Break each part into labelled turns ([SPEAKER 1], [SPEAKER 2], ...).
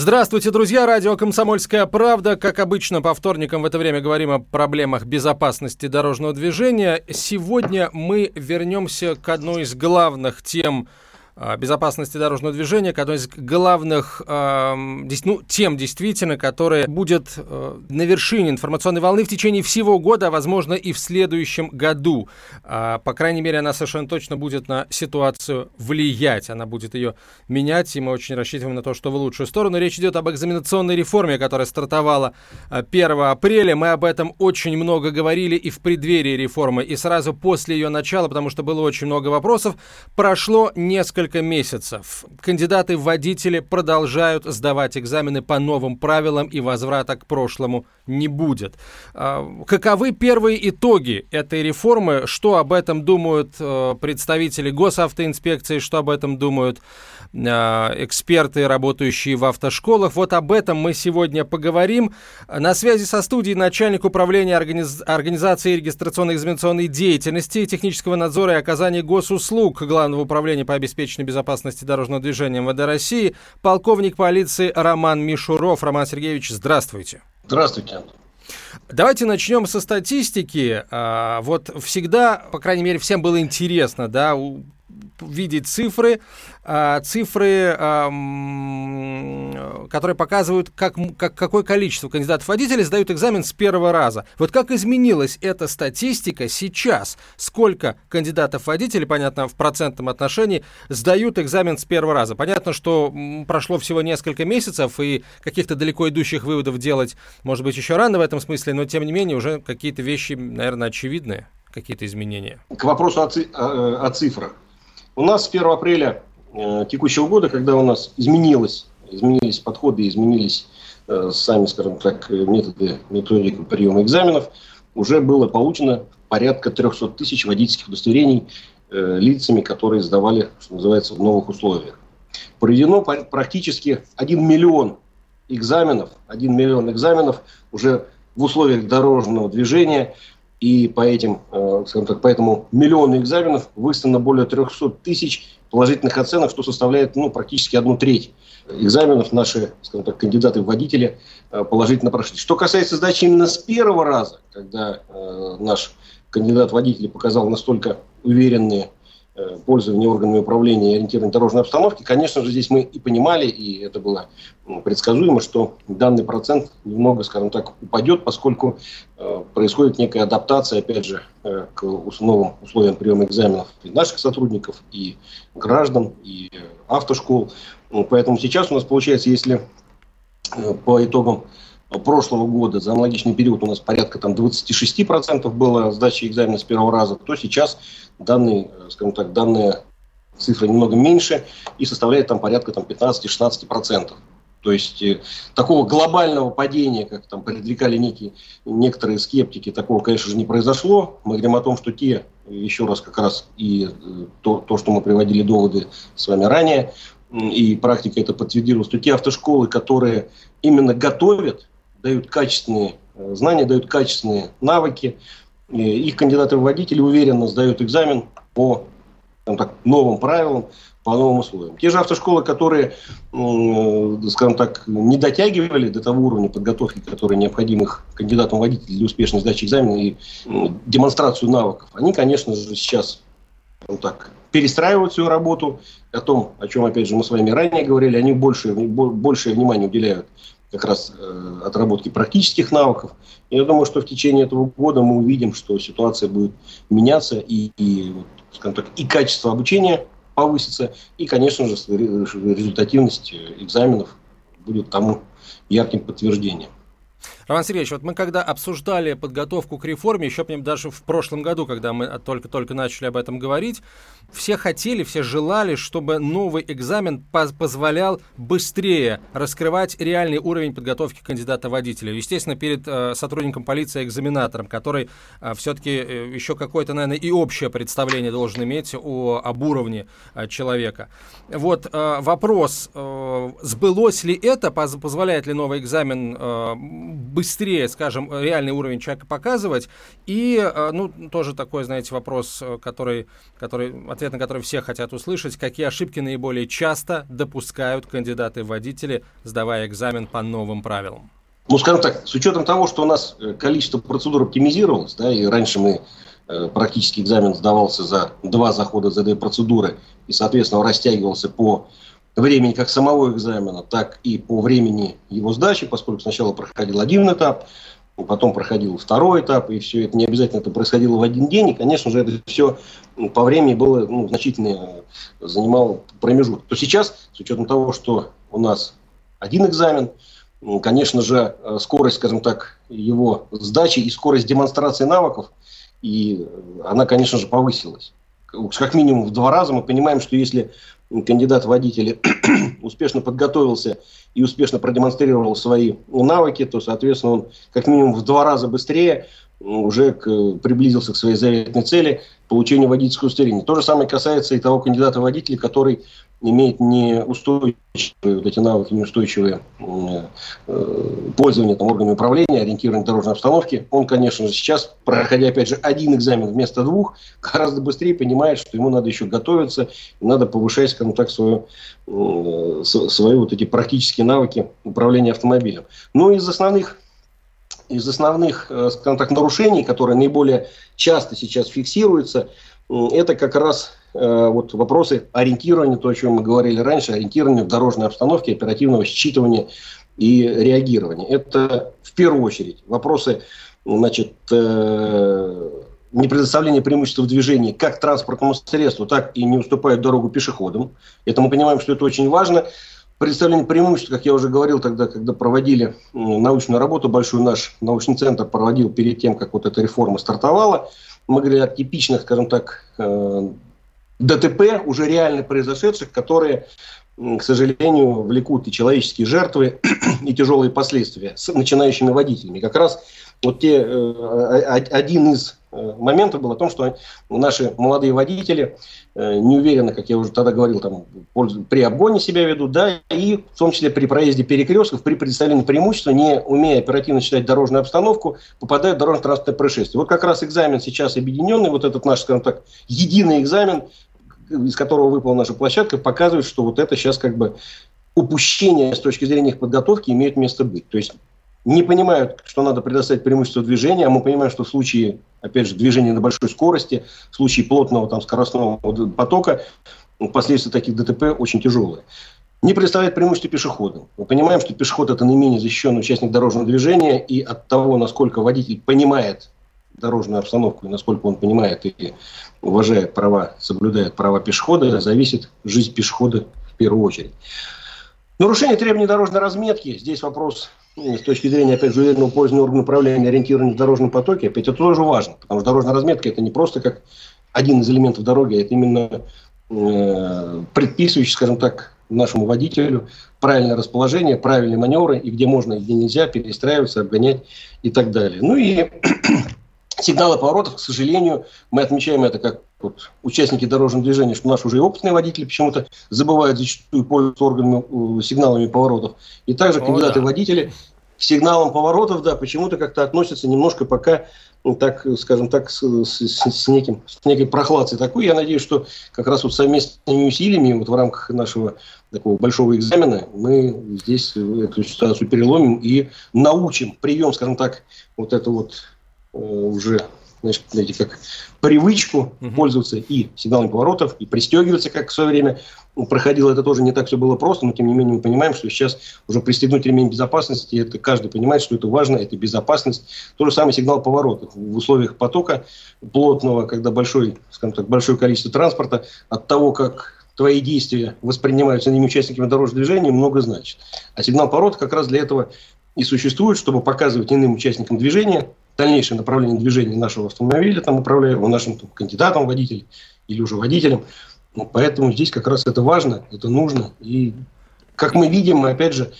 [SPEAKER 1] Здравствуйте, друзья! Радио «Комсомольская правда». Как обычно, по вторникам в это время говорим о проблемах безопасности дорожного движения. Сегодня мы вернемся к одной из главных тем безопасности дорожного движения, к одной из главных э, ну, тем, действительно, которая будет э, на вершине информационной волны в течение всего года, а возможно и в следующем году. Э, по крайней мере, она совершенно точно будет на ситуацию влиять, она будет ее менять, и мы очень рассчитываем на то, что в лучшую сторону. Речь идет об экзаменационной реформе, которая стартовала 1 апреля. Мы об этом очень много говорили и в преддверии реформы, и сразу после ее начала, потому что было очень много вопросов. Прошло несколько несколько месяцев. Кандидаты в водители продолжают сдавать экзамены по новым правилам и возврата к прошлому не будет. А, каковы первые итоги этой реформы? Что об этом думают э, представители госавтоинспекции? Что об этом думают а, эксперты, работающие в автошколах? Вот об этом мы сегодня поговорим. На связи со студией начальник управления организ... организации регистрационной экзаменационной деятельности, технического надзора и оказания госуслуг Главного управления по обеспечению безопасности дорожного движения МВД России, полковник полиции Роман Мишуров. Роман Сергеевич, здравствуйте.
[SPEAKER 2] Здравствуйте,
[SPEAKER 1] Давайте начнем со статистики. А, вот всегда, по крайней мере, всем было интересно, да, видеть цифры, а, цифры, которые показывают, как, как, какое количество кандидатов водителей сдают экзамен с первого раза. Вот как изменилась эта статистика сейчас? Сколько кандидатов водителей, понятно, в процентном отношении, сдают экзамен с первого раза? Понятно, что прошло всего несколько месяцев, и каких-то далеко идущих выводов делать, может быть, еще рано в этом смысле, но, тем не менее, уже какие-то вещи, наверное, очевидные, какие-то изменения.
[SPEAKER 2] К вопросу о, ци- о, о цифрах. У нас с 1 апреля э, текущего года, когда у нас изменилось, изменились подходы, изменились э, сами, скажем так, методы, методики приема экзаменов, уже было получено порядка 300 тысяч водительских удостоверений э, лицами, которые сдавали, что называется, в новых условиях. Проведено практически 1 миллион экзаменов, 1 миллион экзаменов уже в условиях дорожного движения – и по этим, э, скажем так, по этому миллиону экзаменов выставлено более 300 тысяч положительных оценок, что составляет ну, практически одну треть экзаменов наши, скажем так, кандидаты в водители э, положительно прошли. Что касается сдачи именно с первого раза, когда э, наш кандидат в водители показал настолько уверенные пользования органами управления и ориентированной дорожной обстановки, конечно же, здесь мы и понимали, и это было предсказуемо, что данный процент немного, скажем так, упадет, поскольку э, происходит некая адаптация, опять же, э, к новым условиям приема экзаменов и наших сотрудников, и граждан, и автошкол. Поэтому сейчас у нас получается, если по итогам прошлого года за аналогичный период у нас порядка там 26% было сдачи экзамена с первого раза, то сейчас данные, скажем так, данная цифра немного меньше и составляет там порядка там, 15-16%. То есть э, такого глобального падения, как там предрекали некие, некоторые скептики, такого, конечно же, не произошло. Мы говорим о том, что те, еще раз как раз и э, то, то что мы приводили доводы с вами ранее, и практика это подтвердила, что те автошколы, которые именно готовят дают качественные э, знания, дают качественные навыки. Их кандидаты в водители уверенно сдают экзамен по так, новым правилам, по новым условиям. Те же автошколы, которые, скажем так, не дотягивали до того уровня подготовки, который необходим их кандидатам водителей для успешной сдачи экзамена и демонстрацию навыков, они, конечно же, сейчас так, перестраивают свою работу, о том, о чем, опять же, мы с вами ранее говорили, они больше, большее внимание уделяют как раз э, отработки практических навыков. Я думаю, что в течение этого года мы увидим, что ситуация будет меняться и, и, скажем так, и качество обучения повысится, и, конечно же, результативность экзаменов будет тому ярким подтверждением.
[SPEAKER 1] Роман Сергеевич, вот мы когда обсуждали подготовку к реформе, еще помню, даже в прошлом году, когда мы только-только начали об этом говорить, все хотели, все желали, чтобы новый экзамен позволял быстрее раскрывать реальный уровень подготовки кандидата-водителя. Естественно, перед э, сотрудником полиции, экзаменатором, который э, все-таки э, еще какое-то, наверное, и общее представление должен иметь о, об уровне э, человека. Вот э, вопрос, э, сбылось ли это, поз позволяет ли новый экзамен э, быстрее, скажем, реальный уровень человека показывать, и, э, ну, тоже такой, знаете, вопрос, э, который, который ответ на который все хотят услышать, какие ошибки наиболее часто допускают кандидаты-водители, сдавая экзамен по новым правилам?
[SPEAKER 2] Ну, скажем так, с учетом того, что у нас э, количество процедур оптимизировалось, да, и раньше мы практически экзамен сдавался за два захода ЗД-процедуры и, соответственно, растягивался по времени как самого экзамена, так и по времени его сдачи, поскольку сначала проходил один этап, потом проходил второй этап, и все это не обязательно это происходило в один день, и, конечно же, это все ну, по времени было ну, значительно э, занимало промежуток. То сейчас, с учетом того, что у нас один экзамен, ну, конечно же, э, скорость, скажем так, его сдачи и скорость демонстрации навыков, и она, конечно же, повысилась. Как минимум в два раза мы понимаем, что если кандидат в водители успешно подготовился и успешно продемонстрировал свои навыки, то, соответственно, он как минимум в два раза быстрее уже к, приблизился к своей заветной цели получения водительского удостоверения. То же самое касается и того кандидата в водители, который имеет неустойчивые вот эти навыки, неустойчивые э, пользование там, органами управления, ориентирование дорожной обстановки, он, конечно же, сейчас, проходя, опять же, один экзамен вместо двух, гораздо быстрее понимает, что ему надо еще готовиться, надо повышать, скажем так, свою, э, свои вот эти практические навыки управления автомобилем. Ну, из основных из основных, э, скажем так, нарушений, которые наиболее часто сейчас фиксируются, это как раз Э, вот вопросы ориентирования, то, о чем мы говорили раньше, ориентирования в дорожной обстановке, оперативного считывания и реагирования. Это в первую очередь вопросы значит, э, не предоставления преимущества в движении как транспортному средству, так и не уступают дорогу пешеходам. Это мы понимаем, что это очень важно. Представление преимуществ, как я уже говорил тогда, когда проводили научную работу, большой наш научный центр проводил перед тем, как вот эта реформа стартовала. Мы говорили о типичных, скажем так, э, ДТП, уже реально произошедших, которые, к сожалению, влекут и человеческие жертвы, и тяжелые последствия с начинающими водителями. Как раз вот те, э, один из э, моментов был о том, что наши молодые водители э, не уверенно, как я уже тогда говорил, там, при обгоне себя ведут, да, и в том числе при проезде перекрестков, при представлении преимущества, не умея оперативно читать дорожную обстановку, попадают в дорожно-транспортное происшествие. Вот как раз экзамен сейчас объединенный, вот этот наш, скажем так, единый экзамен, из которого выпала наша площадка, показывает, что вот это сейчас как бы упущение с точки зрения их подготовки имеет место быть. То есть не понимают, что надо предоставить преимущество движения, а мы понимаем, что в случае, опять же, движения на большой скорости, в случае плотного там, скоростного потока, последствия таких ДТП очень тяжелые. Не представляет преимущество пешеходам. Мы понимаем, что пешеход – это наименее защищенный участник дорожного движения, и от того, насколько водитель понимает дорожную обстановку и насколько он понимает и уважает права, соблюдает права пешехода, зависит жизнь пешехода в первую очередь. Нарушение требований дорожной разметки. Здесь вопрос с точки зрения, опять же, уверенного пользования органа управления, ориентирования в дорожном потоке, опять это тоже важно, потому что дорожная разметка это не просто как один из элементов дороги, это именно э, предписывающий, скажем так, нашему водителю правильное расположение, правильные маневры, и где можно, и где нельзя перестраиваться, обгонять и так далее. Ну и сигналы поворотов, к сожалению, мы отмечаем это как вот, участники дорожного движения, что наши уже опытные водители почему-то забывают зачастую пользоваться органами, э, сигналами поворотов. И также кандидаты-водители к сигналам поворотов, да, почему-то как-то относятся немножко пока, ну, так, скажем так, с, с, с, неким, с некой прохладцей такой. Я надеюсь, что как раз вот совместными усилиями вот в рамках нашего такого большого экзамена мы здесь эту ситуацию переломим и научим прием, скажем так, вот это вот Э, уже значит, знаете, как привычку угу. пользоваться и сигналами поворотов, и пристегиваться, как в свое время проходило. Это тоже не так все было просто, но тем не менее мы понимаем, что сейчас уже пристегнуть ремень безопасности, это каждый понимает, что это важно, это безопасность. То же самое сигнал поворотов. В условиях потока плотного, когда большой, скажем так, большое количество транспорта, от того, как твои действия воспринимаются ними участниками дорожного движения, много значит. А сигнал поворота как раз для этого и существует, чтобы показывать иным участникам движения дальнейшее направление движения нашего автомобиля, там, управляемого нашим там, кандидатом водителем или уже водителем. Ну, поэтому здесь как раз это важно, это нужно. И как мы видим, опять же,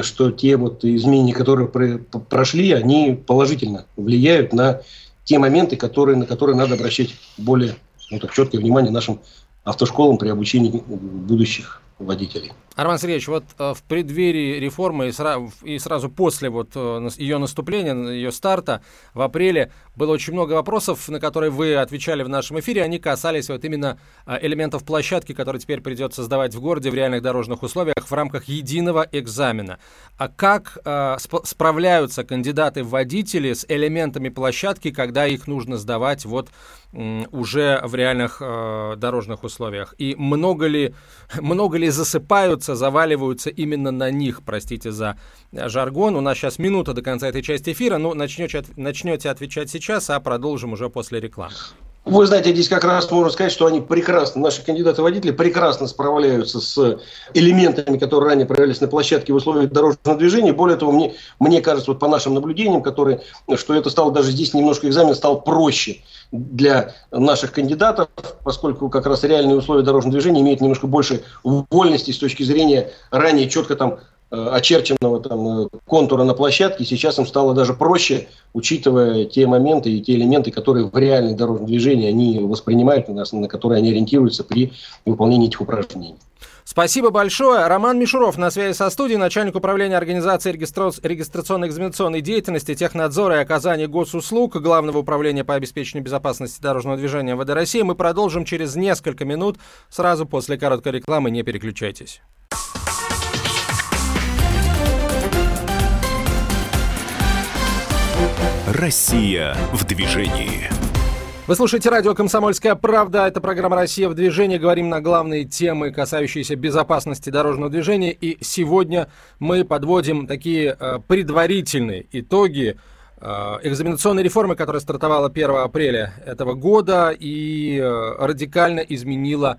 [SPEAKER 2] что те вот изменения, которые прошли, они положительно влияют на те моменты, которые, на которые надо обращать более ну, так, четкое внимание нашим автошколам при обучении будущих водителей.
[SPEAKER 1] Арман Сергеевич, вот э, в преддверии реформы и, сра- и сразу после вот э, ее наступления, ее старта в апреле было очень много вопросов, на которые вы отвечали в нашем эфире. Они касались вот именно э, элементов площадки, которые теперь придется сдавать в городе в реальных дорожных условиях в рамках единого экзамена. А как э, сп- справляются кандидаты в водители с элементами площадки, когда их нужно сдавать вот уже в реальных э, дорожных условиях? И много ли, много ли засыпают заваливаются, именно на них, простите за жаргон. У нас сейчас минута до конца этой части эфира, но начнете, начнете отвечать сейчас, а продолжим уже после рекламы.
[SPEAKER 2] Вы знаете, здесь как раз можно сказать, что они прекрасно, наши кандидаты-водители прекрасно справляются с элементами, которые ранее проявлялись на площадке в условиях дорожного движения. Более того, мне, мне кажется, вот по нашим наблюдениям, которые, что это стало даже здесь немножко экзамен стал проще для наших кандидатов, поскольку как раз реальные условия дорожного движения имеют немножко больше вольности с точки зрения ранее четко там очерченного там, э, контура на площадке, сейчас им стало даже проще, учитывая те моменты и те элементы, которые в реальном дорожном движении они воспринимают, на, на которые они ориентируются при выполнении этих упражнений.
[SPEAKER 1] Спасибо большое. Роман Мишуров на связи со студией, начальник управления организации регистра... регистрационной экзаменационной деятельности, технадзора и оказания госуслуг Главного управления по обеспечению безопасности дорожного движения ВД России. Мы продолжим через несколько минут, сразу после короткой рекламы. Не переключайтесь.
[SPEAKER 3] Россия в движении.
[SPEAKER 1] Вы слушаете радио «Комсомольская правда». Это программа «Россия в движении». Говорим на главные темы, касающиеся безопасности дорожного движения. И сегодня мы подводим такие э, предварительные итоги э, экзаменационной реформы, которая стартовала 1 апреля этого года и э, радикально изменила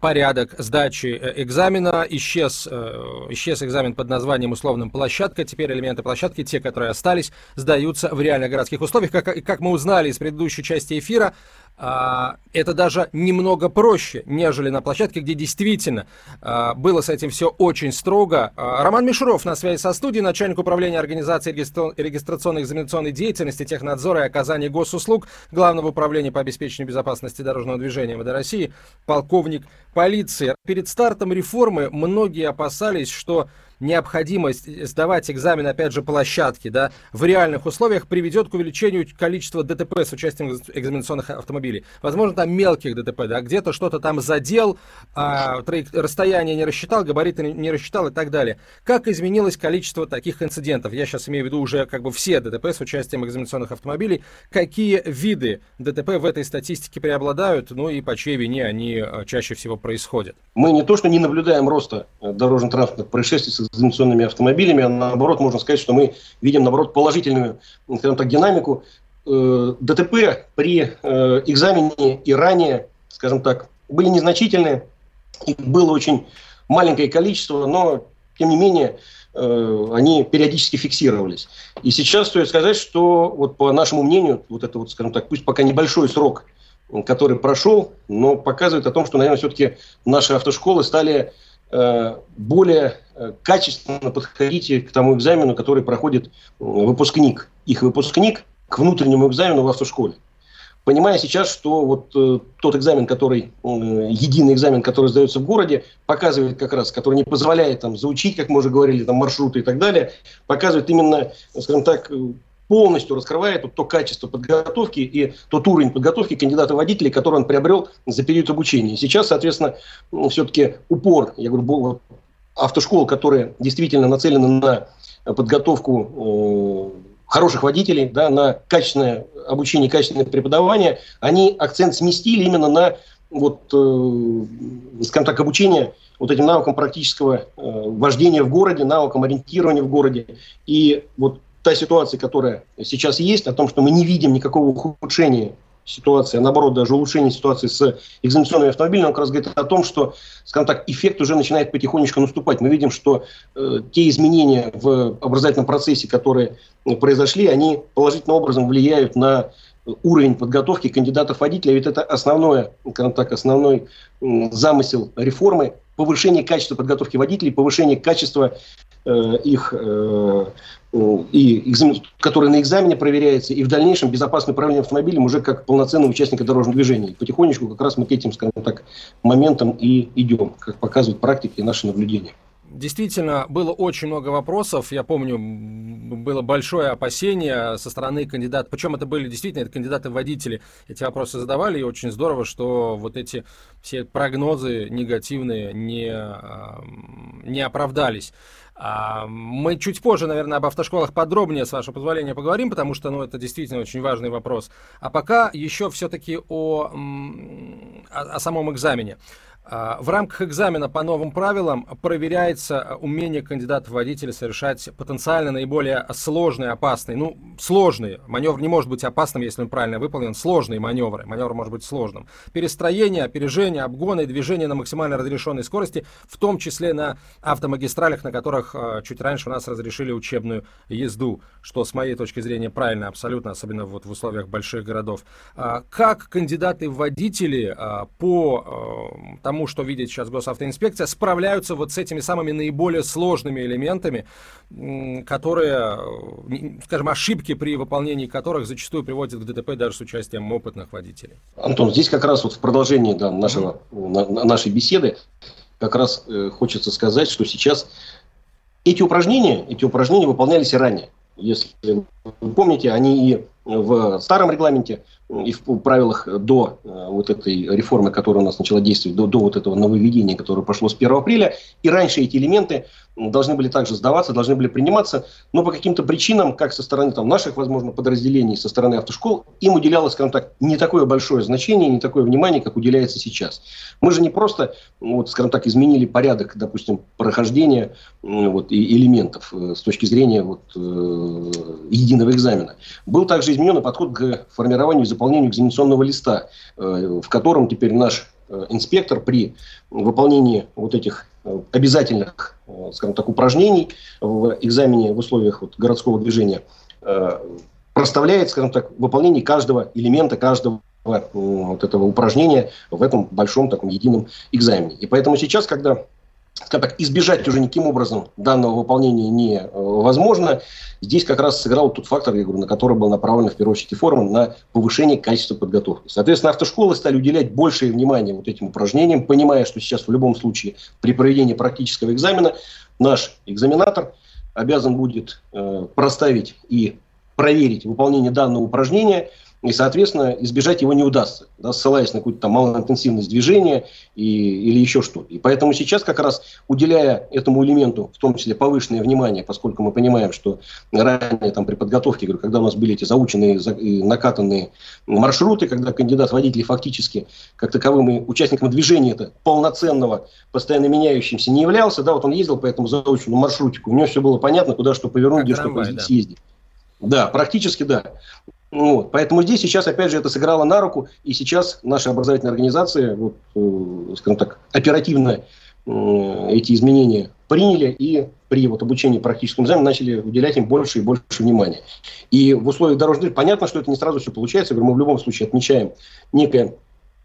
[SPEAKER 1] порядок сдачи э, экзамена. Исчез, э, исчез экзамен под названием условным площадка. Теперь элементы площадки, те, которые остались, сдаются в реальных городских условиях. Как, как мы узнали из предыдущей части эфира, а, это даже немного проще, нежели на площадке, где действительно а, было с этим все очень строго. А, Роман Мишуров на связи со студией, начальник управления организации регистрационной экзаменационной деятельности, технадзора и оказания госуслуг Главного управления по обеспечению безопасности дорожного движения МВД России, полковник полиции. Перед стартом реформы многие опасались, что необходимость сдавать экзамен, опять же, площадки, да, в реальных условиях приведет к увеличению количества ДТП с участием экзаменационных автомобилей. Возможно, там мелких ДТП, да, где-то что-то там задел, а, расстояние не рассчитал, габариты не рассчитал и так далее. Как изменилось количество таких инцидентов? Я сейчас имею в виду уже как бы все ДТП с участием экзаменационных автомобилей. Какие виды ДТП в этой статистике преобладают, ну и по чьей вине они а, чаще всего происходят?
[SPEAKER 2] Мы не то, что не наблюдаем роста э, дорожно-транспортных происшествий с экзаменационными автомобилями, а наоборот, можно сказать, что мы видим, наоборот, положительную, скажем так, динамику. Э, ДТП при э, экзамене и ранее, скажем так, были незначительные, их было очень маленькое количество, но, тем не менее, э, они периодически фиксировались. И сейчас стоит сказать, что, вот по нашему мнению, вот это вот, скажем так, пусть пока небольшой срок, который прошел, но показывает о том, что, наверное, все-таки наши автошколы стали более э, качественно подходите к тому экзамену, который проходит выпускник, их выпускник к внутреннему экзамену в автошколе. Понимая сейчас, что вот э, тот экзамен, который, э, единый экзамен, который сдается в городе, показывает как раз, который не позволяет там заучить, как мы уже говорили, там маршруты и так далее, показывает именно, скажем так, полностью раскрывает вот то качество подготовки и тот уровень подготовки кандидата-водителей, который он приобрел за период обучения. Сейчас, соответственно, все-таки упор, я говорю, автошкол, которые действительно нацелены на подготовку э, хороших водителей, да, на качественное обучение, качественное преподавание, они акцент сместили именно на вот, э, скажем так, обучение вот этим навыкам практического э, вождения в городе, навыкам ориентирования в городе. И вот та ситуация, которая сейчас есть, о том, что мы не видим никакого ухудшения ситуации, а наоборот даже улучшение ситуации с экзаменационными автомобилями, он как раз говорит о том, что, скажем так, эффект уже начинает потихонечку наступать. Мы видим, что э, те изменения в образовательном процессе, которые произошли, они положительным образом влияют на уровень подготовки кандидатов водителя, ведь это основное, скажем так, основной замысел реформы повышение качества подготовки водителей, повышение качества их, э, и экзамен, который на экзамене проверяется, и в дальнейшем безопасное управление автомобилем уже как полноценного участника дорожного движения. И потихонечку как раз мы к этим, скажем так, моментам и идем, как показывает практика и наши наблюдения.
[SPEAKER 1] Действительно, было очень много вопросов. Я помню, было большое опасение со стороны кандидатов. Причем это были действительно это кандидаты-водители. Эти вопросы задавали, и очень здорово, что вот эти все прогнозы негативные не, не оправдались. А, мы чуть позже, наверное, об автошколах подробнее, с вашего позволения, поговорим, потому что ну, это действительно очень важный вопрос. А пока еще все-таки о, о, о самом экзамене. А, в рамках экзамена по новым правилам проверяется умение кандидата водителя совершать потенциально наиболее сложные, опасные, ну, сложные. Маневр не может быть опасным, если он правильно выполнен. Сложные маневры. Маневр может быть сложным. Перестроение, опережение, обгоны, движение на максимально разрешенной скорости, в том числе на автомагистралях, на которых а, чуть раньше у нас разрешили учебную езду, что с моей точки зрения правильно абсолютно, особенно вот в условиях больших городов. А, как кандидаты водители по тому, тому, что видит сейчас госавтоинспекция, справляются вот с этими самыми наиболее сложными элементами, которые, скажем, ошибки при выполнении которых зачастую приводят к ДТП даже с участием опытных водителей.
[SPEAKER 2] Антон, здесь как раз вот в продолжении да, нашего, mm-hmm. нашей беседы как раз э, хочется сказать, что сейчас эти упражнения, эти упражнения выполнялись и ранее. Если вы помните, они и в старом регламенте и в правилах до э, вот этой реформы, которая у нас начала действовать, до, до вот этого нововведения, которое пошло с 1 апреля. И раньше эти элементы должны были также сдаваться, должны были приниматься, но по каким-то причинам, как со стороны там, наших, возможно, подразделений, со стороны автошкол, им уделялось, скажем так, не такое большое значение, не такое внимание, как уделяется сейчас. Мы же не просто, вот, скажем так, изменили порядок, допустим, прохождения вот, и элементов э, с точки зрения вот, э, единого экзамена. Был также изменен подход к формированию и заполнению экзаменационного листа, э, в котором теперь наш э, инспектор при выполнении вот этих э, обязательных, скажем так, упражнений в экзамене в условиях вот городского движения проставляет, скажем так, выполнение каждого элемента, каждого вот этого упражнения в этом большом таком едином экзамене. И поэтому сейчас, когда скажем так, избежать уже никаким образом данного выполнения невозможно. Здесь как раз сыграл тот фактор, я говорю, на который был направлен в первую очередь реформа, на повышение качества подготовки. Соответственно, автошколы стали уделять большее внимание вот этим упражнениям, понимая, что сейчас в любом случае при проведении практического экзамена наш экзаменатор обязан будет э, проставить и проверить выполнение данного упражнения – и, соответственно, избежать его не удастся, да, ссылаясь на какую-то там малоинтенсивность движения и, или еще что-то. И поэтому сейчас как раз, уделяя этому элементу, в том числе повышенное внимание, поскольку мы понимаем, что ранее там, при подготовке, говорю, когда у нас были эти заученные, накатанные маршруты, когда кандидат водителей фактически как таковым участником движения это полноценного, постоянно меняющимся не являлся, да, вот он ездил по этому заученному маршрутику, у него все было понятно, куда что повернуть, где что да. съездить. Да, практически да. Вот. Поэтому здесь сейчас, опять же, это сыграло на руку, и сейчас наши образовательные организации, вот, э, скажем так, оперативно э, эти изменения приняли и при вот, обучении практическому экзамену начали уделять им больше и больше внимания. И в условиях дорожных понятно, что это не сразу все получается. говорю, мы в любом случае отмечаем некое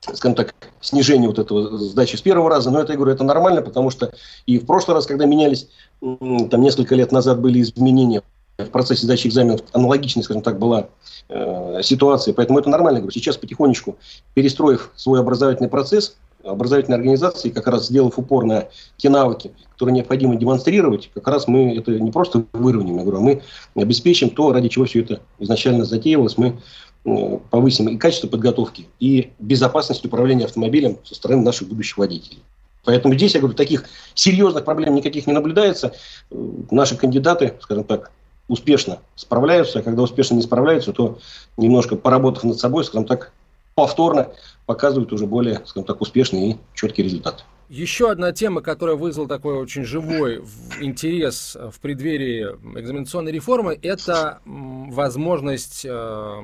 [SPEAKER 2] скажем так, снижение вот этого сдачи с первого раза, но это, я говорю, это нормально, потому что и в прошлый раз, когда менялись, там несколько лет назад были изменения в процессе сдачи экзаменов аналогичная, скажем так, была э, ситуация. Поэтому это нормально. Говорю, сейчас потихонечку, перестроив свой образовательный процесс, образовательной организации, как раз сделав упор на те навыки, которые необходимо демонстрировать, как раз мы это не просто выровняем, я говорю, а мы обеспечим то, ради чего все это изначально затеивалось, мы э, повысим и качество подготовки, и безопасность управления автомобилем со стороны наших будущих водителей. Поэтому здесь, я говорю, таких серьезных проблем никаких не наблюдается. Э, наши кандидаты, скажем так, успешно справляются, а когда успешно не справляются, то немножко поработав над собой, скажем так, повторно показывают уже более, скажем так, успешные и четкие результаты.
[SPEAKER 1] Еще одна тема, которая вызвала такой очень живой интерес в преддверии экзаменационной реформы, это возможность, э,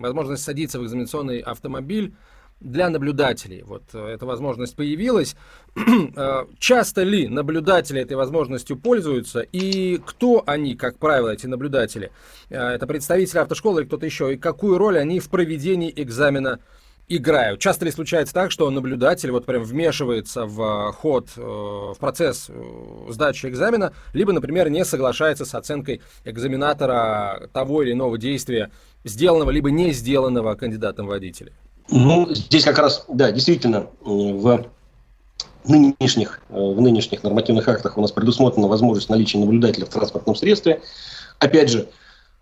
[SPEAKER 1] возможность садиться в экзаменационный автомобиль для наблюдателей. Вот э, эта возможность появилась. Э, часто ли наблюдатели этой возможностью пользуются? И кто они, как правило, эти наблюдатели? Это представители автошколы или кто-то еще? И какую роль они в проведении экзамена играют. Часто ли случается так, что наблюдатель вот прям вмешивается в ход, э, в процесс э, сдачи экзамена, либо, например, не соглашается с оценкой экзаменатора того или иного действия, сделанного либо не сделанного кандидатом водителя?
[SPEAKER 2] Ну, здесь как раз, да, действительно, в нынешних, э, в нынешних нормативных актах у нас предусмотрена возможность наличия наблюдателя в транспортном средстве. Опять же,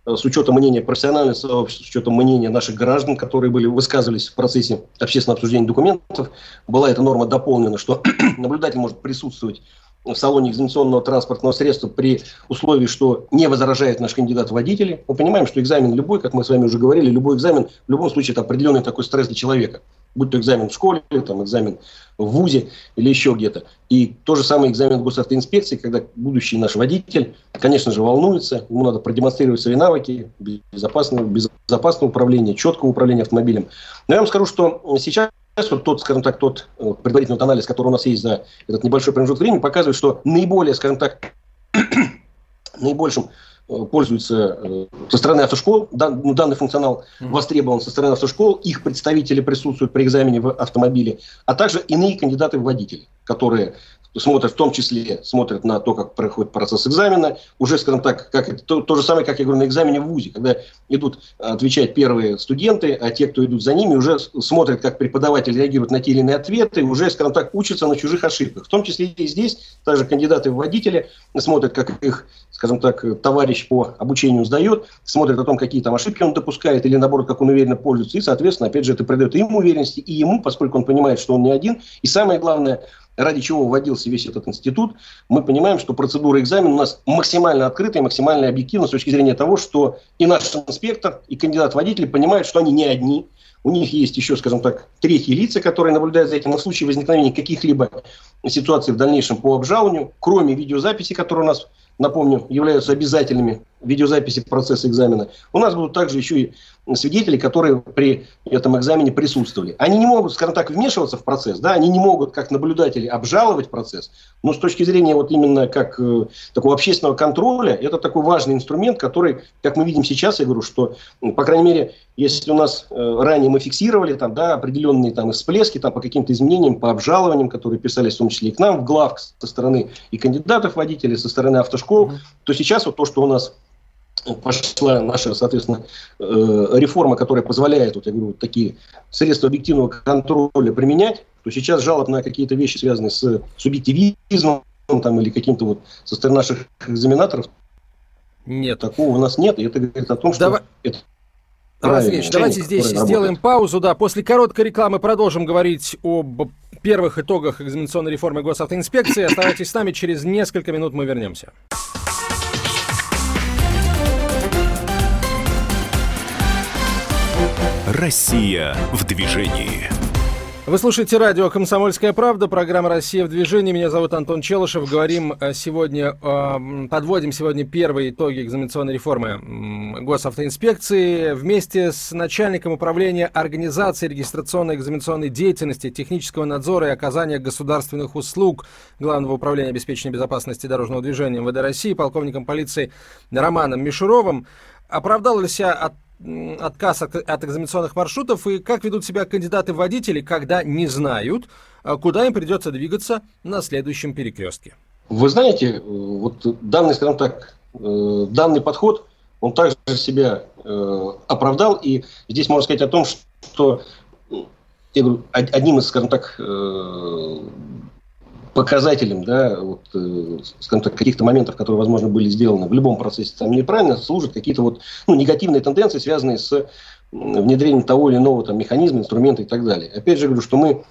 [SPEAKER 2] Э, с учетом мнения профессионального сообщества, с учетом мнения наших граждан, которые были, высказывались в процессе общественного обсуждения документов, была эта норма дополнена, что наблюдатель может присутствовать в салоне экзаменационного транспортного средства при условии, что не возражает наш кандидат водители. Мы понимаем, что экзамен любой, как мы с вами уже говорили, любой экзамен в любом случае это определенный такой стресс для человека будь то экзамен в школе, там, экзамен в ВУЗе или еще где-то. И то же самое экзамен в госавтоинспекции, когда будущий наш водитель, конечно же, волнуется, ему надо продемонстрировать свои навыки безопасного, безопасного управления, четкого управления автомобилем. Но я вам скажу, что сейчас вот тот, скажем так, тот э, предварительный анализ, который у нас есть за этот небольшой промежуток времени, показывает, что наиболее, скажем так, наибольшим Э, пользуются э, со стороны автошкол, ну, данный функционал востребован со стороны автошкол, их представители присутствуют при экзамене в автомобиле, а также иные кандидаты в водители, которые смотрят в том числе, смотрят на то, как проходит процесс экзамена, уже, скажем так, как то, то же самое, как я говорю, на экзамене в ВУЗе, когда идут отвечать первые студенты, а те, кто идут за ними, уже смотрят, как преподаватель реагирует на те или иные ответы, уже, скажем так, учатся на чужих ошибках. В том числе и здесь также кандидаты в водители смотрят, как их, скажем так, товарищ по обучению сдает, смотрят о том, какие там ошибки он допускает, или наоборот, как он уверенно пользуется, и, соответственно, опять же, это придает им уверенности, и ему, поскольку он понимает, что он не один, и самое главное – ради чего вводился весь этот институт, мы понимаем, что процедура экзамена у нас максимально открытая, максимально объективна с точки зрения того, что и наш инспектор, и кандидат водитель понимают, что они не одни, у них есть еще, скажем так, третьи лица, которые наблюдают за этим. На случай возникновения каких-либо ситуаций в дальнейшем по обжалованию, кроме видеозаписи, которые у нас, напомню, являются обязательными видеозаписи процесса экзамена. У нас будут также еще и свидетелей, которые при этом экзамене присутствовали. Они не могут, скажем так, вмешиваться в процесс, да, они не могут, как наблюдатели, обжаловать процесс, но с точки зрения вот именно как э, такого общественного контроля, это такой важный инструмент, который, как мы видим сейчас, я говорю, что, ну, по крайней мере, если у нас э, ранее мы фиксировали там, да, определенные там всплески там, по каким-то изменениям, по обжалованиям, которые писались в том числе и к нам в глав, со стороны и кандидатов водителей, со стороны автошкол, mm-hmm. то сейчас вот то, что у нас пошла наша, соответственно, э, реформа, которая позволяет, вот я говорю, такие средства объективного контроля применять, то сейчас жалоб на какие-то вещи, связанные с субъективизмом там, или каким-то вот со стороны наших экзаменаторов, нет. Такого у нас нет, и это говорит о том, что
[SPEAKER 1] Давай... это Ильич, давайте здесь сделаем паузу. Да, после короткой рекламы продолжим говорить об первых итогах экзаменационной реформы госавтоинспекции. Оставайтесь с нами, через несколько минут мы вернемся.
[SPEAKER 3] Россия в движении.
[SPEAKER 1] Вы слушаете радио «Комсомольская правда», программа «Россия в движении». Меня зовут Антон Челышев. Говорим э, сегодня, подводим сегодня первые итоги экзаменационной реформы госавтоинспекции. Вместе с начальником управления организации регистрационной экзаменационной деятельности, технического надзора и оказания государственных услуг Главного управления обеспечения безопасности дорожного движения МВД России, полковником полиции Романом Мишуровым, оправдал ли себя от отказ от, от экзаменационных маршрутов и как ведут себя кандидаты в водители, когда не знают, а куда им придется двигаться на следующем перекрестке.
[SPEAKER 2] Вы знаете, вот данный, скажем так, э, данный подход, он также себя э, оправдал, и здесь можно сказать о том, что я говорю, одним из, скажем так, э, показателем, да, вот, э, скажем так, каких-то моментов, которые, возможно, были сделаны в любом процессе там неправильно, служат какие-то вот ну, негативные тенденции, связанные с внедрением того или иного там, механизма, инструмента и так далее. Опять же говорю, что мы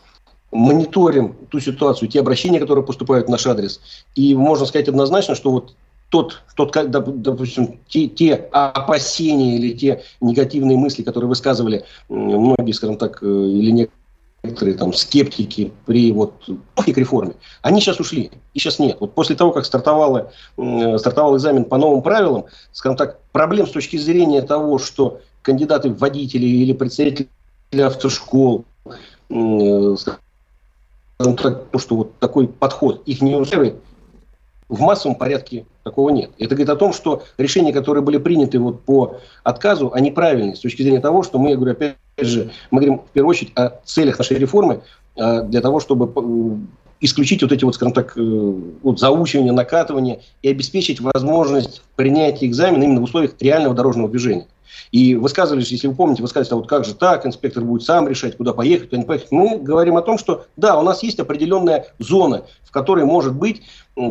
[SPEAKER 2] мониторим ту ситуацию, те обращения, которые поступают в наш адрес, и можно сказать однозначно, что вот тот, тот допустим, те, те опасения или те негативные мысли, которые высказывали многие, скажем так, э, или некоторые некоторые там скептики при вот к реформе, они сейчас ушли, и сейчас нет. Вот после того, как стартовала, стартовал экзамен по новым правилам, скажем так, проблем с точки зрения того, что кандидаты в водители или представители автошкол, скажем так, что вот такой подход их не устраивает, в массовом порядке такого нет. Это говорит о том, что решения, которые были приняты вот по отказу, они правильные с точки зрения того, что мы, я говорю, опять же, мы говорим в первую очередь о целях нашей реформы а, для того, чтобы исключить вот эти вот, скажем так, э, вот заучивания, накатывания и обеспечить возможность принятия экзамена именно в условиях реального дорожного движения. И высказывались, если вы помните, высказывались, а вот как же так, инспектор будет сам решать, куда поехать, куда не поехать. Мы говорим о том, что да, у нас есть определенная зона, в которой может быть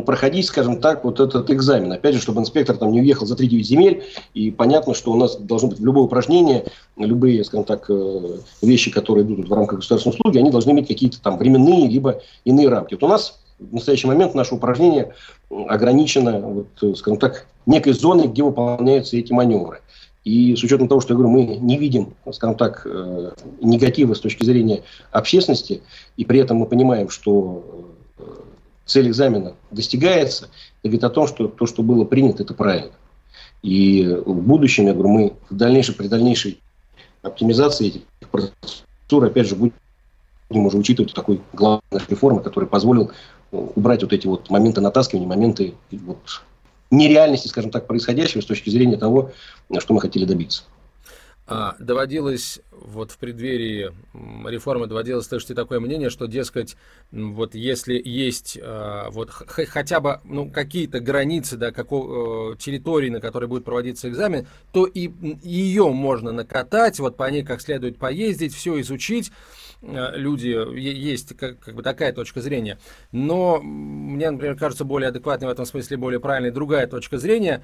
[SPEAKER 2] проходить, скажем так, вот этот экзамен. Опять же, чтобы инспектор там не уехал за 3-9 земель. И понятно, что у нас должно быть любое упражнение, любые, скажем так, э, вещи, которые идут в рамках государственной услуги, они должны иметь какие-то там временные, либо иные рамки. Вот у нас в настоящий момент наше упражнение ограничено, вот, э, скажем так, некой зоной, где выполняются эти маневры. И с учетом того, что я говорю, мы не видим, скажем так, э, негатива с точки зрения общественности, и при этом мы понимаем, что э, цель экзамена достигается, это говорит о том, что то, что было принято, это правильно. И в будущем, я говорю, мы в дальнейшей, при дальнейшей оптимизации этих процедур, опять же, будем уже учитывать такой главной реформы, который позволил убрать вот эти вот моменты натаскивания, моменты вот нереальности, скажем так, происходящего с точки зрения того, что мы хотели добиться.
[SPEAKER 1] А, доводилось вот в преддверии реформы доводилось слышать и такое мнение, что, дескать, вот если есть э, вот хотя бы ну, какие-то границы да, какого, э, территории, на которой будет проводиться экзамен, то и ее можно накатать, вот по ней как следует поездить, все изучить, люди, есть как, как бы такая точка зрения. Но мне, например, кажется более адекватной в этом смысле, более правильной другая точка зрения,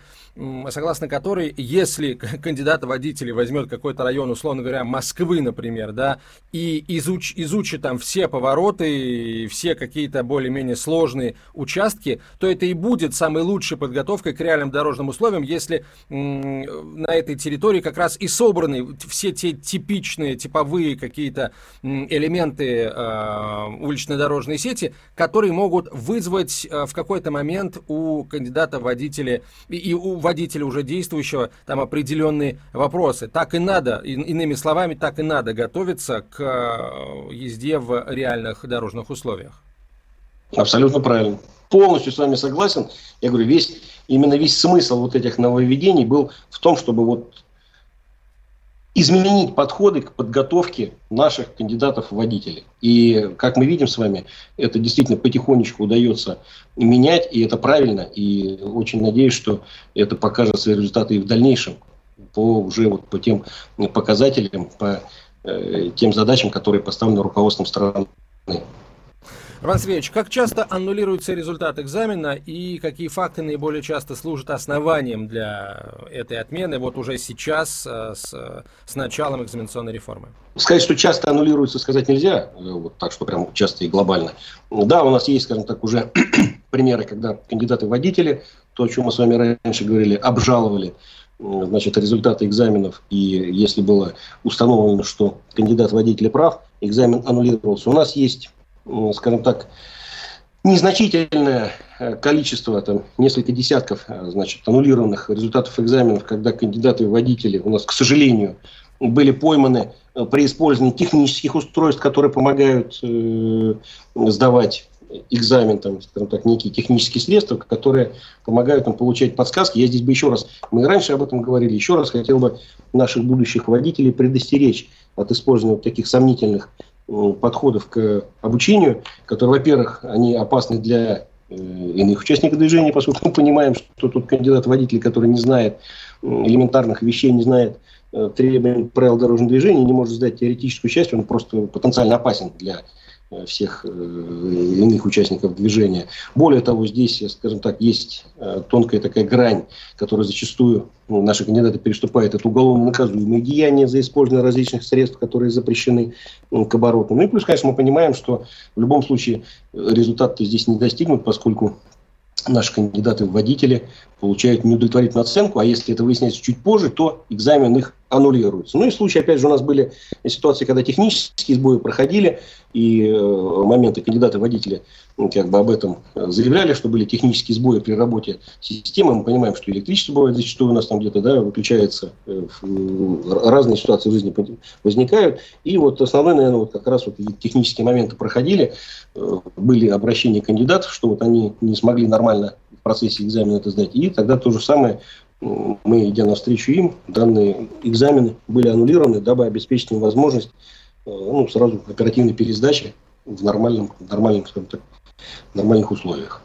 [SPEAKER 1] согласно которой, если кандидат водителей возьмет какой-то район, условно говоря, Москвы, например, да, и изуч, изучит там все повороты, все какие-то более-менее сложные участки, то это и будет самой лучшей подготовкой к реальным дорожным условиям, если на этой территории как раз и собраны все те типичные, типовые какие-то элементы э, уличной дорожной сети, которые могут вызвать э, в какой-то момент у кандидата водителя и, и у водителя уже действующего там определенные вопросы. Так и надо, и, иными словами, так и надо готовиться к э, езде в реальных дорожных условиях.
[SPEAKER 2] Абсолютно правильно. Полностью с вами согласен. Я говорю, весь, именно весь смысл вот этих нововведений был в том, чтобы вот изменить подходы к подготовке наших кандидатов в водители. И, как мы видим с вами, это действительно потихонечку удается менять, и это правильно. И очень надеюсь, что это покажет свои результаты и в дальнейшем по уже вот по тем показателям, по э, тем задачам, которые поставлены руководством страны.
[SPEAKER 1] Роман Сергеевич, как часто аннулируется результат экзамена и какие факты наиболее часто служат основанием для этой отмены вот уже сейчас э, с, с началом экзаменационной реформы?
[SPEAKER 2] Сказать, что часто аннулируется, сказать нельзя, э, вот так что прям часто и глобально. Да, у нас есть, скажем так, уже примеры, когда кандидаты в водители, то, о чем мы с вами раньше говорили, обжаловали значит, результаты экзаменов, и если было установлено, что кандидат водителя прав, экзамен аннулировался. У нас есть скажем так, незначительное э, количество, там, несколько десятков, э, значит, аннулированных результатов экзаменов, когда кандидаты в водители у нас, к сожалению, были пойманы э, при использовании технических устройств, которые помогают э, сдавать экзамен, там, скажем так, некие технические средства, которые помогают нам получать подсказки. Я здесь бы еще раз, мы раньше об этом говорили, еще раз хотел бы наших будущих водителей предостеречь от использования таких сомнительных Э, подходов к обучению, которые, во-первых, они опасны для э, иных участников движения, поскольку мы понимаем, что тут кандидат водитель, который не знает элементарных вещей, не знает э, требований правил дорожного движения, не может сдать теоретическую часть, он просто потенциально опасен для Э, всех э, иных участников движения. Более того, здесь, скажем так, есть э, тонкая такая грань, которая зачастую ну, наши кандидаты переступают. Это уголовно наказуемые деяния за использование различных средств, которые запрещены к обороту. Ну и плюс, конечно, мы понимаем, что в любом случае результат здесь не достигнут, поскольку наши кандидаты водители получают неудовлетворительную оценку, а если это выясняется чуть позже, то экзамен их аннулируется. Ну и случаи, опять же, у нас были ситуации, когда технические сбои проходили, и э, моменты кандидаты-водители ну, как бы об этом заявляли, что были технические сбои при работе системы. Мы понимаем, что электричество бывает зачастую у нас там где-то да, выключается, э, разные ситуации в жизни возникают. И вот основной, наверное, вот как раз вот технические моменты проходили, э, были обращения кандидатов, что вот они не смогли нормально процессе экзамена это сдать. И тогда то же самое мы, идя навстречу им, данные экзамены были аннулированы, дабы обеспечить им возможность э, ну, сразу оперативной пересдачи в нормальном, нормальном, скажем так, нормальных условиях.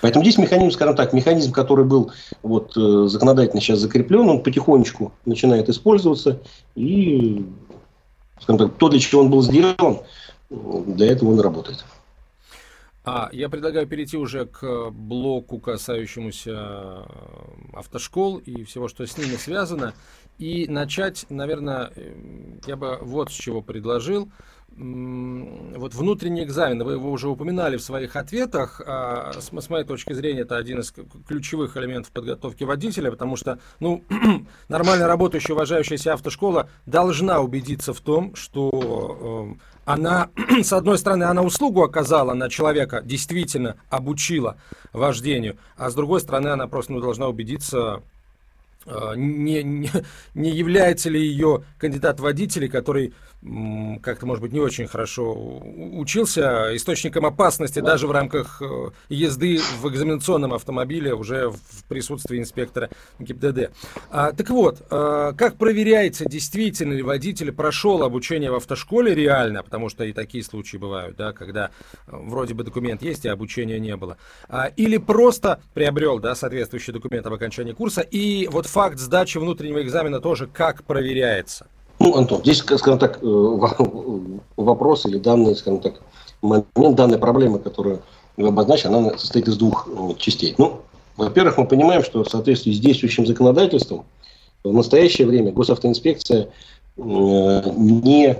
[SPEAKER 2] Поэтому здесь механизм, скажем так, механизм, который был вот, э, законодательно сейчас закреплен, он потихонечку начинает использоваться. И, скажем так, то, для чего он был сделан, для этого он работает.
[SPEAKER 1] А, я предлагаю перейти уже к блоку, касающемуся э, автошкол и всего, что с ними связано. И начать, наверное, э, я бы вот с чего предложил. Вот внутренний экзамен, вы его уже упоминали в своих ответах. А с, моей точки зрения, это один из ключевых элементов подготовки водителя, потому что ну, нормально работающая, уважающаяся автошкола должна убедиться в том, что э, она, с одной стороны, она услугу оказала на человека, действительно обучила вождению, а с другой стороны, она просто ну, должна убедиться, э, не, не, не является ли ее кандидат водителей, который как-то, может быть, не очень хорошо учился, источником опасности даже в рамках э, езды в экзаменационном автомобиле уже в присутствии инспектора ГИБДД. А, так вот, а, как проверяется, действительно ли водитель прошел обучение в автошколе реально, потому что и такие случаи бывают, да, когда э, вроде бы документ есть, а обучения не было, а, или просто приобрел да, соответствующий документ об окончании курса, и вот факт сдачи внутреннего экзамена тоже как проверяется?
[SPEAKER 2] Ну, Антон, здесь, скажем так, э, вопрос или данный, скажем так, момент данной проблемы, которую вы обозначили, она состоит из двух э, частей. Ну, во-первых, мы понимаем, что в соответствии с действующим законодательством в настоящее время госавтоинспекция э, не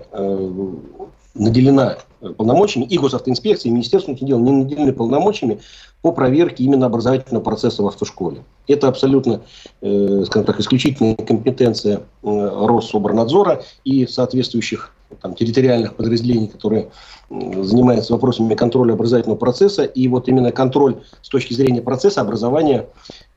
[SPEAKER 2] наделена полномочиями, и госавтоинспекция, и Министерство внутренних дел не наделены полномочиями по проверке именно образовательного процесса в автошколе. Это абсолютно, э, скажем так, исключительная компетенция э, Россоборнадзора и соответствующих там, территориальных подразделений, которые э, занимаются вопросами контроля образовательного процесса. И вот именно контроль с точки зрения процесса образования,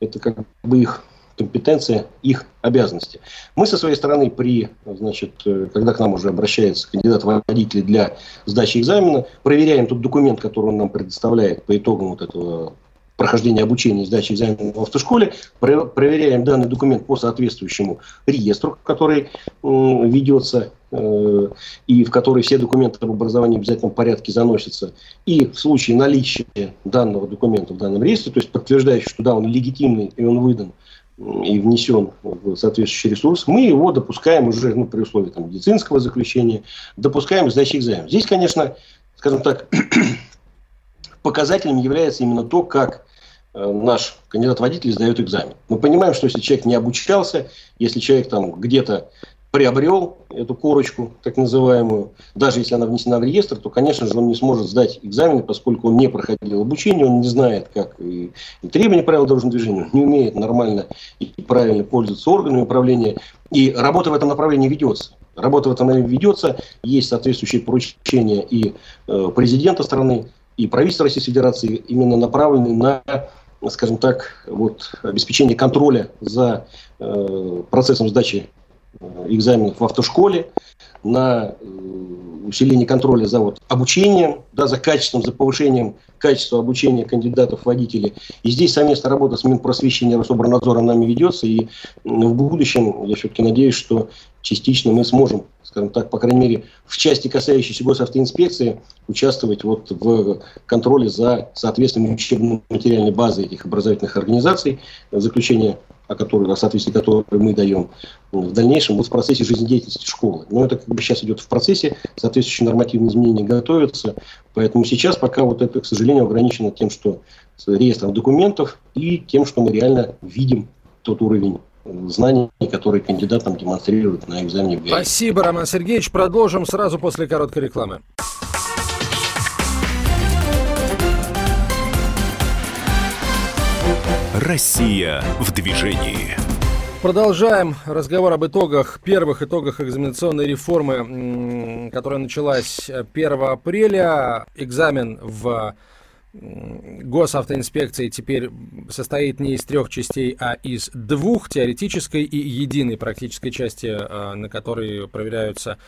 [SPEAKER 2] это как бы их компетенция, их обязанности. Мы со своей стороны, при, значит, э, когда к нам уже обращается кандидат водитель для сдачи экзамена, проверяем тот документ, который он нам предоставляет по итогам вот этого прохождения обучения и сдачи экзамена в автошколе, проверяем данный документ по соответствующему реестру, который ведется э, и в который все документы об образовании в обязательном порядке заносятся. И в случае наличия данного документа в данном реестре, то есть подтверждающий, что да, он легитимный и он выдан и внесен в соответствующий ресурс, мы его допускаем уже ну, при условии там, медицинского заключения, допускаем сдачи экзамена. Здесь, конечно, скажем так, показателем является именно то, как э, наш кандидат-водитель сдает экзамен. Мы понимаем, что если человек не обучался, если человек там где-то приобрел эту корочку, так называемую, даже если она внесена в реестр, то, конечно же, он не сможет сдать экзамены, поскольку он не проходил обучение, он не знает, как и, и требования правил дорожного движения, не умеет нормально и правильно пользоваться органами управления. И работа в этом направлении ведется. Работа в этом направлении ведется, есть соответствующие поручения и э, президента страны, и правительства Российской Федерации, именно направленные на скажем так, вот, обеспечение контроля за э, процессом сдачи экзаменов в автошколе, на э, усиление контроля за вот обучением, да, за качеством, за повышением качества обучения кандидатов-водителей. И здесь совместная работа с Минпросвещением Рособорнадзором нами ведется. И в будущем, я все-таки надеюсь, что частично мы сможем, скажем так, по крайней мере, в части, касающейся госавтоинспекции, участвовать вот в контроле за соответствием учебно-материальной базы этих образовательных организаций, заключение о которой, о соответствии которой мы даем в дальнейшем, вот в процессе жизнедеятельности школы. Но это как бы сейчас идет в процессе, соответствующие нормативные изменения готовятся, поэтому сейчас пока вот это, к сожалению, ограничено тем, что с реестром документов и тем, что мы реально видим тот уровень знаний, которые кандидат нам демонстрирует на экзамене.
[SPEAKER 1] Спасибо, Роман Сергеевич. Продолжим сразу после короткой рекламы.
[SPEAKER 3] Россия в движении.
[SPEAKER 1] Продолжаем разговор об итогах, первых итогах экзаменационной реформы, которая началась 1 апреля. Экзамен в госавтоинспекции теперь состоит не из трех частей, а из двух, теоретической и единой практической части, а, на которой проверяются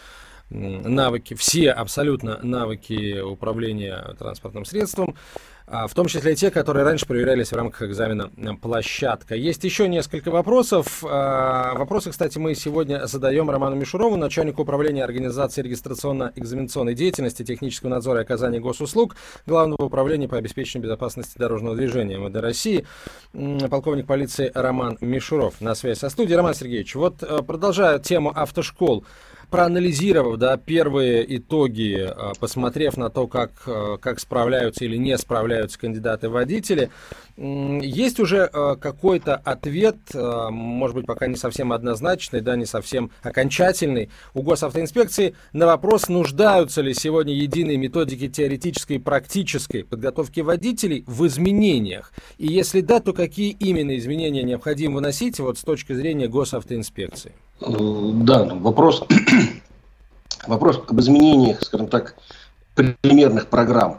[SPEAKER 1] навыки, все абсолютно навыки управления транспортным средством. А, в том числе те, которые раньше проверялись в рамках экзамена «Площадка». Есть еще несколько вопросов. А, вопросы, кстати, мы сегодня задаем Роману Мишурову, начальнику управления организации регистрационно-экзаменационной деятельности, технического надзора и оказания госуслуг Главного управления по обеспечению безопасности дорожного движения МВД России, полковник полиции Роман Мишуров на связи со студией. Роман Сергеевич, вот э, продолжая тему автошкол, проанализировав да, первые итоги, а, посмотрев на то, как, а, как справляются или не справляются кандидаты-водители, есть уже а, какой-то ответ, может быть, пока не совсем однозначный, да, не совсем окончательный, у госавтоинспекции на вопрос, нуждаются ли сегодня единые методики теоретической и практической подготовки водителей в изменениях? И если да, то какие именно изменения необходимо выносить вот, с точки зрения госавтоинспекции?
[SPEAKER 2] Э, да, вопрос, вопрос об изменениях, скажем так, примерных программ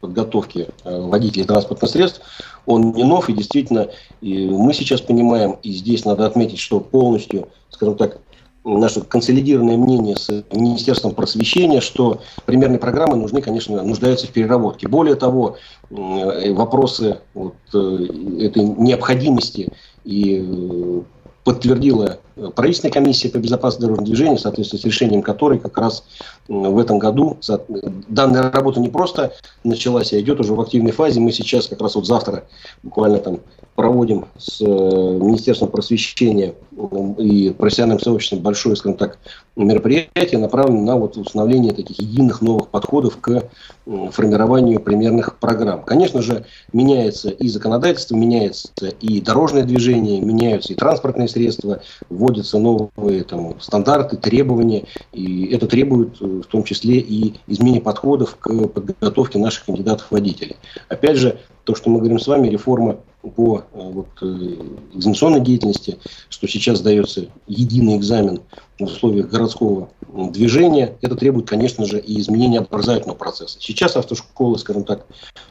[SPEAKER 2] подготовки э, водителей транспортных средств, он не нов, и действительно и мы сейчас понимаем, и здесь надо отметить, что полностью, скажем так, наше консолидированное мнение с Министерством просвещения, что примерные программы нужны, конечно, нуждаются в переработке. Более того, э, вопросы вот, этой необходимости и подтвердила правительственная комиссия по безопасности дорожного движения, в соответствии с решением которой как раз в этом году данная работа не просто началась, а идет уже в активной фазе. Мы сейчас как раз вот завтра буквально там проводим с э, Министерством просвещения и профессиональным сообществом большое, скажем так, мероприятие, направленное на вот установление таких единых новых подходов к формированию примерных программ. Конечно же, меняется и законодательство, меняется и дорожное движение, меняются и транспортные средства, вводятся новые там, стандарты, требования, и это требует э, в том числе и изменения подходов к подготовке наших кандидатов-водителей. Опять же, то, что мы говорим с вами, реформа по э, вот, э, экзаменационной деятельности, что сейчас дается единый экзамен в условиях городского движения, это требует, конечно же, и изменения образовательного процесса. Сейчас автошколы, скажем так,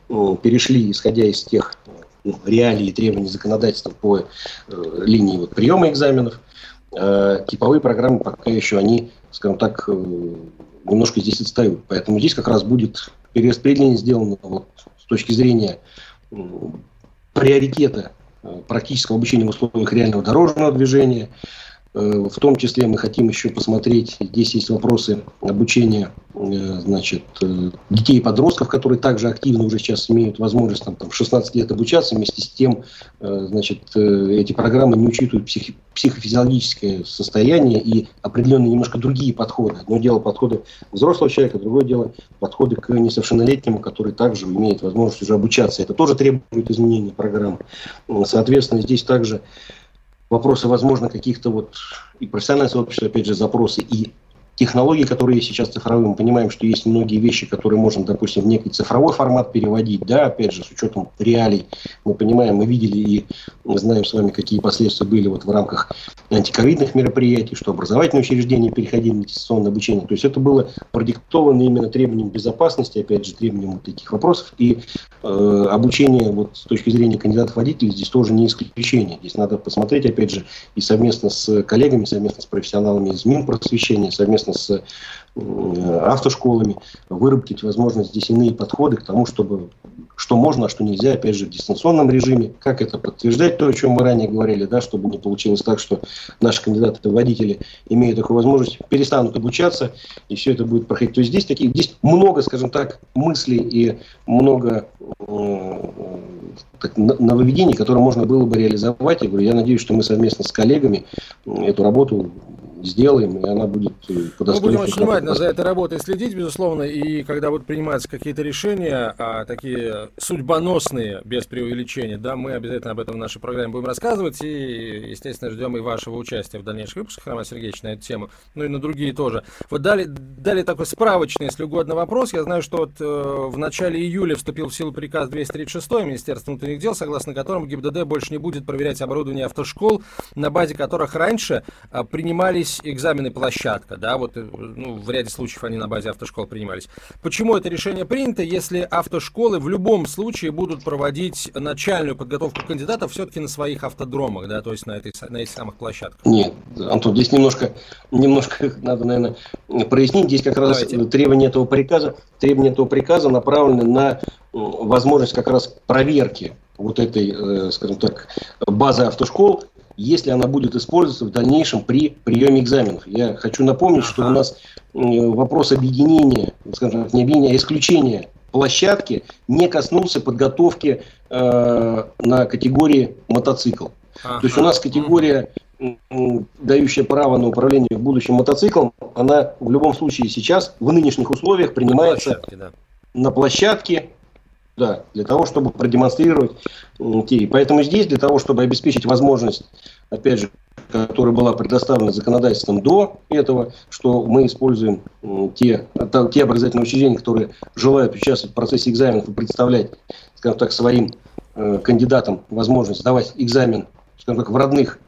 [SPEAKER 2] перешли, исходя из тех ну, реалий и требований законодательства по линии вот, приема экзаменов, э, типовые программы пока еще они, скажем так, э, немножко здесь отстают. Поэтому здесь как раз будет перераспределение сделано вот, с точки зрения приоритета э, практического обучения в условиях реального дорожного движения, в том числе мы хотим еще посмотреть, здесь есть вопросы обучения э, значит, э, детей и подростков, которые также активно уже сейчас имеют возможность там, там, в 16 лет обучаться. Вместе с тем значит, эти программы не учитывают психи- психофизиологическое состояние и определенные немножко другие подходы. Одно дело подходы взрослого человека, другое дело подходы к несовершеннолетнему, который также имеет возможность уже обучаться. Это тоже требует изменения программ. Соответственно, здесь также вопросы, возможно, каких-то вот и профессиональное сообщество, опять же, запросы и технологии, которые сейчас цифровые, мы понимаем, что есть многие вещи, которые можно, допустим, в некий цифровой формат переводить, да, опять же, с учетом реалий. Мы понимаем, мы видели и мы знаем с вами, какие последствия были вот в рамках антиковидных мероприятий, что образовательные учреждения переходили на дистанционное обучение. То есть это было продиктовано именно требованием безопасности, опять же, требованием вот таких вопросов. И э, обучение вот с точки зрения кандидатов водителей здесь тоже не исключение. Здесь надо посмотреть, опять же, и совместно с коллегами, совместно с профессионалами из Минпросвещения, совместно совместно с э, автошколами выработать, возможно, здесь иные подходы к тому, чтобы что можно, а что нельзя, опять же, в дистанционном режиме, как это подтверждать, то, о чем мы ранее говорили, да, чтобы не получилось так, что наши кандидаты водители, имея такую возможность, перестанут обучаться, и все это будет проходить. То есть здесь, такие, здесь много, скажем так, мыслей и много э, так, нововведений, которые можно было бы реализовать. Я говорю, я надеюсь, что мы совместно с коллегами эту работу сделаем, и она будет
[SPEAKER 1] э, по Мы будем очень внимательно за этой работой следить, безусловно, и когда будут приниматься какие-то решения, а, такие судьбоносные, без преувеличения, да, мы обязательно об этом в нашей программе будем рассказывать, и, естественно, ждем и вашего участия в дальнейших выпусках, Роман Сергеевич, на эту тему, ну и на другие тоже. Вот дали, дали такой справочный, если угодно, вопрос. Я знаю, что вот э, в начале июля вступил в силу приказ 236 Министерства внутренних дел, согласно которому ГИБДД больше не будет проверять оборудование автошкол, на базе которых раньше а, принимались экзамены площадка, да, вот э, ну, в ряде случаев они на базе автошкол принимались. Почему это решение принято, если автошколы в любом случае будут проводить начальную подготовку кандидатов все-таки на своих автодромах, да, то есть на, этой, на этих самых площадках?
[SPEAKER 2] Нет, Антон, здесь немножко, немножко надо, наверное, прояснить. Здесь как раз Давайте. требования этого приказа, требования этого приказа направлены на возможность как раз проверки вот этой, э, скажем так, базы автошкол если она будет использоваться в дальнейшем при приеме экзаменов. Я хочу напомнить, что у нас вопрос объединения, скажем так, не объединения, а исключения площадки не коснулся подготовки э, на категории мотоцикл. Ага. То есть у нас категория, дающая право на управление в будущем мотоциклом, она в любом случае сейчас в нынешних условиях принимается на площадке, да. на площадке да, для того, чтобы продемонстрировать те. поэтому здесь, для того, чтобы обеспечить возможность, опять же, которая была предоставлена законодательством до этого, что мы используем те, те образовательные учреждения, которые желают участвовать в процессе экзаменов и представлять, скажем так, своим э, кандидатам возможность сдавать экзамен, скажем так, в родных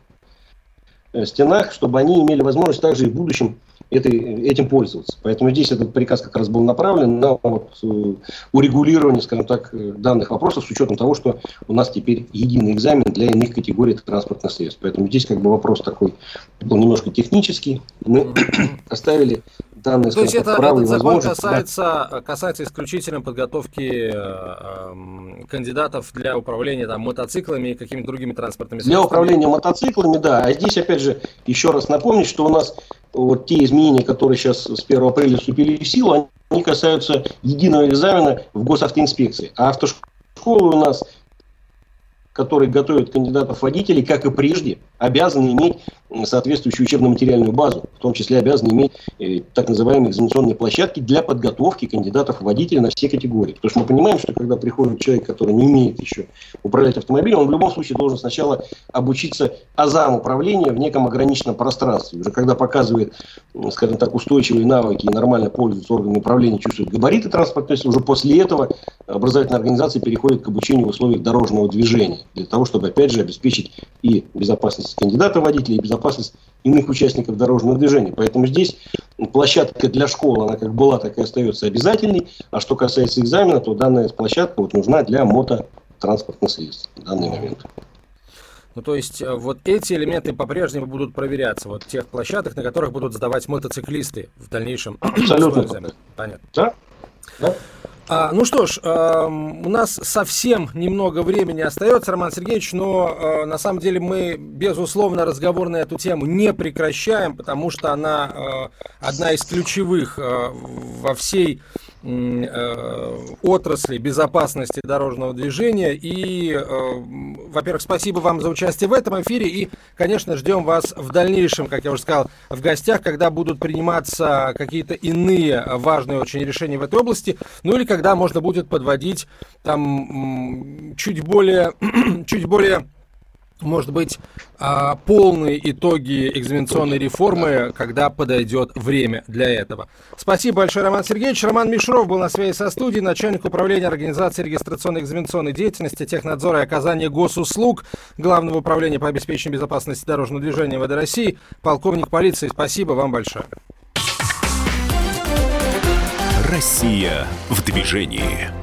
[SPEAKER 2] э, стенах, чтобы они имели возможность также и в будущем этой, этим пользоваться. Поэтому здесь этот приказ как раз был направлен на вот, э, урегулирование, скажем так, э, данных вопросов с учетом того, что у нас теперь единый экзамен для иных категорий транспортных средств. Поэтому здесь как бы вопрос такой был немножко технический. Мы оставили
[SPEAKER 1] данные, То есть это, этот закон касается, да. касается исключительно подготовки э, э, кандидатов для управления там, мотоциклами и какими-то другими транспортными
[SPEAKER 2] средствами? Для управления мотоциклами, да. А здесь, опять же, еще раз напомнить, что у нас вот те изменения, которые сейчас с 1 апреля вступили в силу, они касаются единого экзамена в госавтоинспекции. А автошколы у нас которые готовят кандидатов водителей, как и прежде, обязаны иметь соответствующую учебно-материальную базу, в том числе обязаны иметь э, так называемые экзаменационные площадки для подготовки кандидатов водителей на все категории. Потому что мы понимаем, что когда приходит человек, который не умеет еще управлять автомобилем, он в любом случае должен сначала обучиться азам управления в неком ограниченном пространстве. Уже когда показывает, скажем так, устойчивые навыки и нормально пользуется органами управления, чувствует габариты транспорта, уже после этого образовательная организация переходит к обучению в условиях дорожного движения для того, чтобы, опять же, обеспечить и безопасность кандидата водителя, и безопасность иных участников дорожного движения. Поэтому здесь площадка для школы, она как была, так и остается обязательной. А что касается экзамена, то данная площадка вот нужна для мототранспортных средств в данный момент.
[SPEAKER 1] Ну, то есть, э, вот эти элементы по-прежнему будут проверяться, вот тех площадок, на которых будут сдавать мотоциклисты в дальнейшем.
[SPEAKER 2] Абсолютно.
[SPEAKER 1] Понятно. Да? Да? А, ну что ж, э, у нас совсем немного времени остается, Роман Сергеевич, но э, на самом деле мы, безусловно, разговор на эту тему не прекращаем, потому что она э, одна из ключевых э, во всей отрасли безопасности дорожного движения. И, э, во-первых, спасибо вам за участие в этом эфире. И, конечно, ждем вас в дальнейшем, как я уже сказал, в гостях, когда будут приниматься какие-то иные важные очень решения в этой области. Ну или когда можно будет подводить там чуть более, чуть более может быть, а, полные итоги экзаменационной реформы, когда подойдет время для этого. Спасибо большое, Роман Сергеевич. Роман Мишров был на связи со студией, начальник управления организации регистрационной экзаменационной деятельности, технадзора и оказания госуслуг Главного управления по обеспечению безопасности дорожного движения ВД России, полковник полиции. Спасибо вам большое.
[SPEAKER 3] Россия в движении.